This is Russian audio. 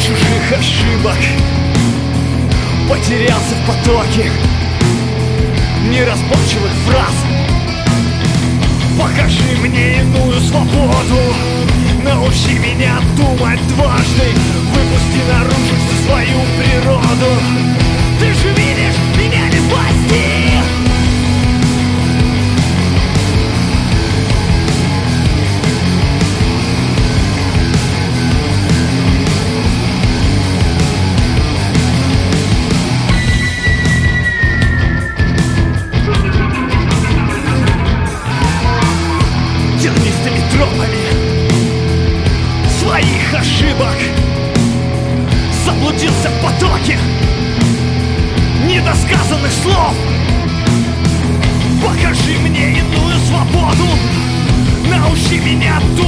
Чужих ошибок. Потерялся в потоке неразборчивых фраз. Покажи мне иную свободу. Научи меня думать дважды Покажи мне иную свободу. Научи меня думать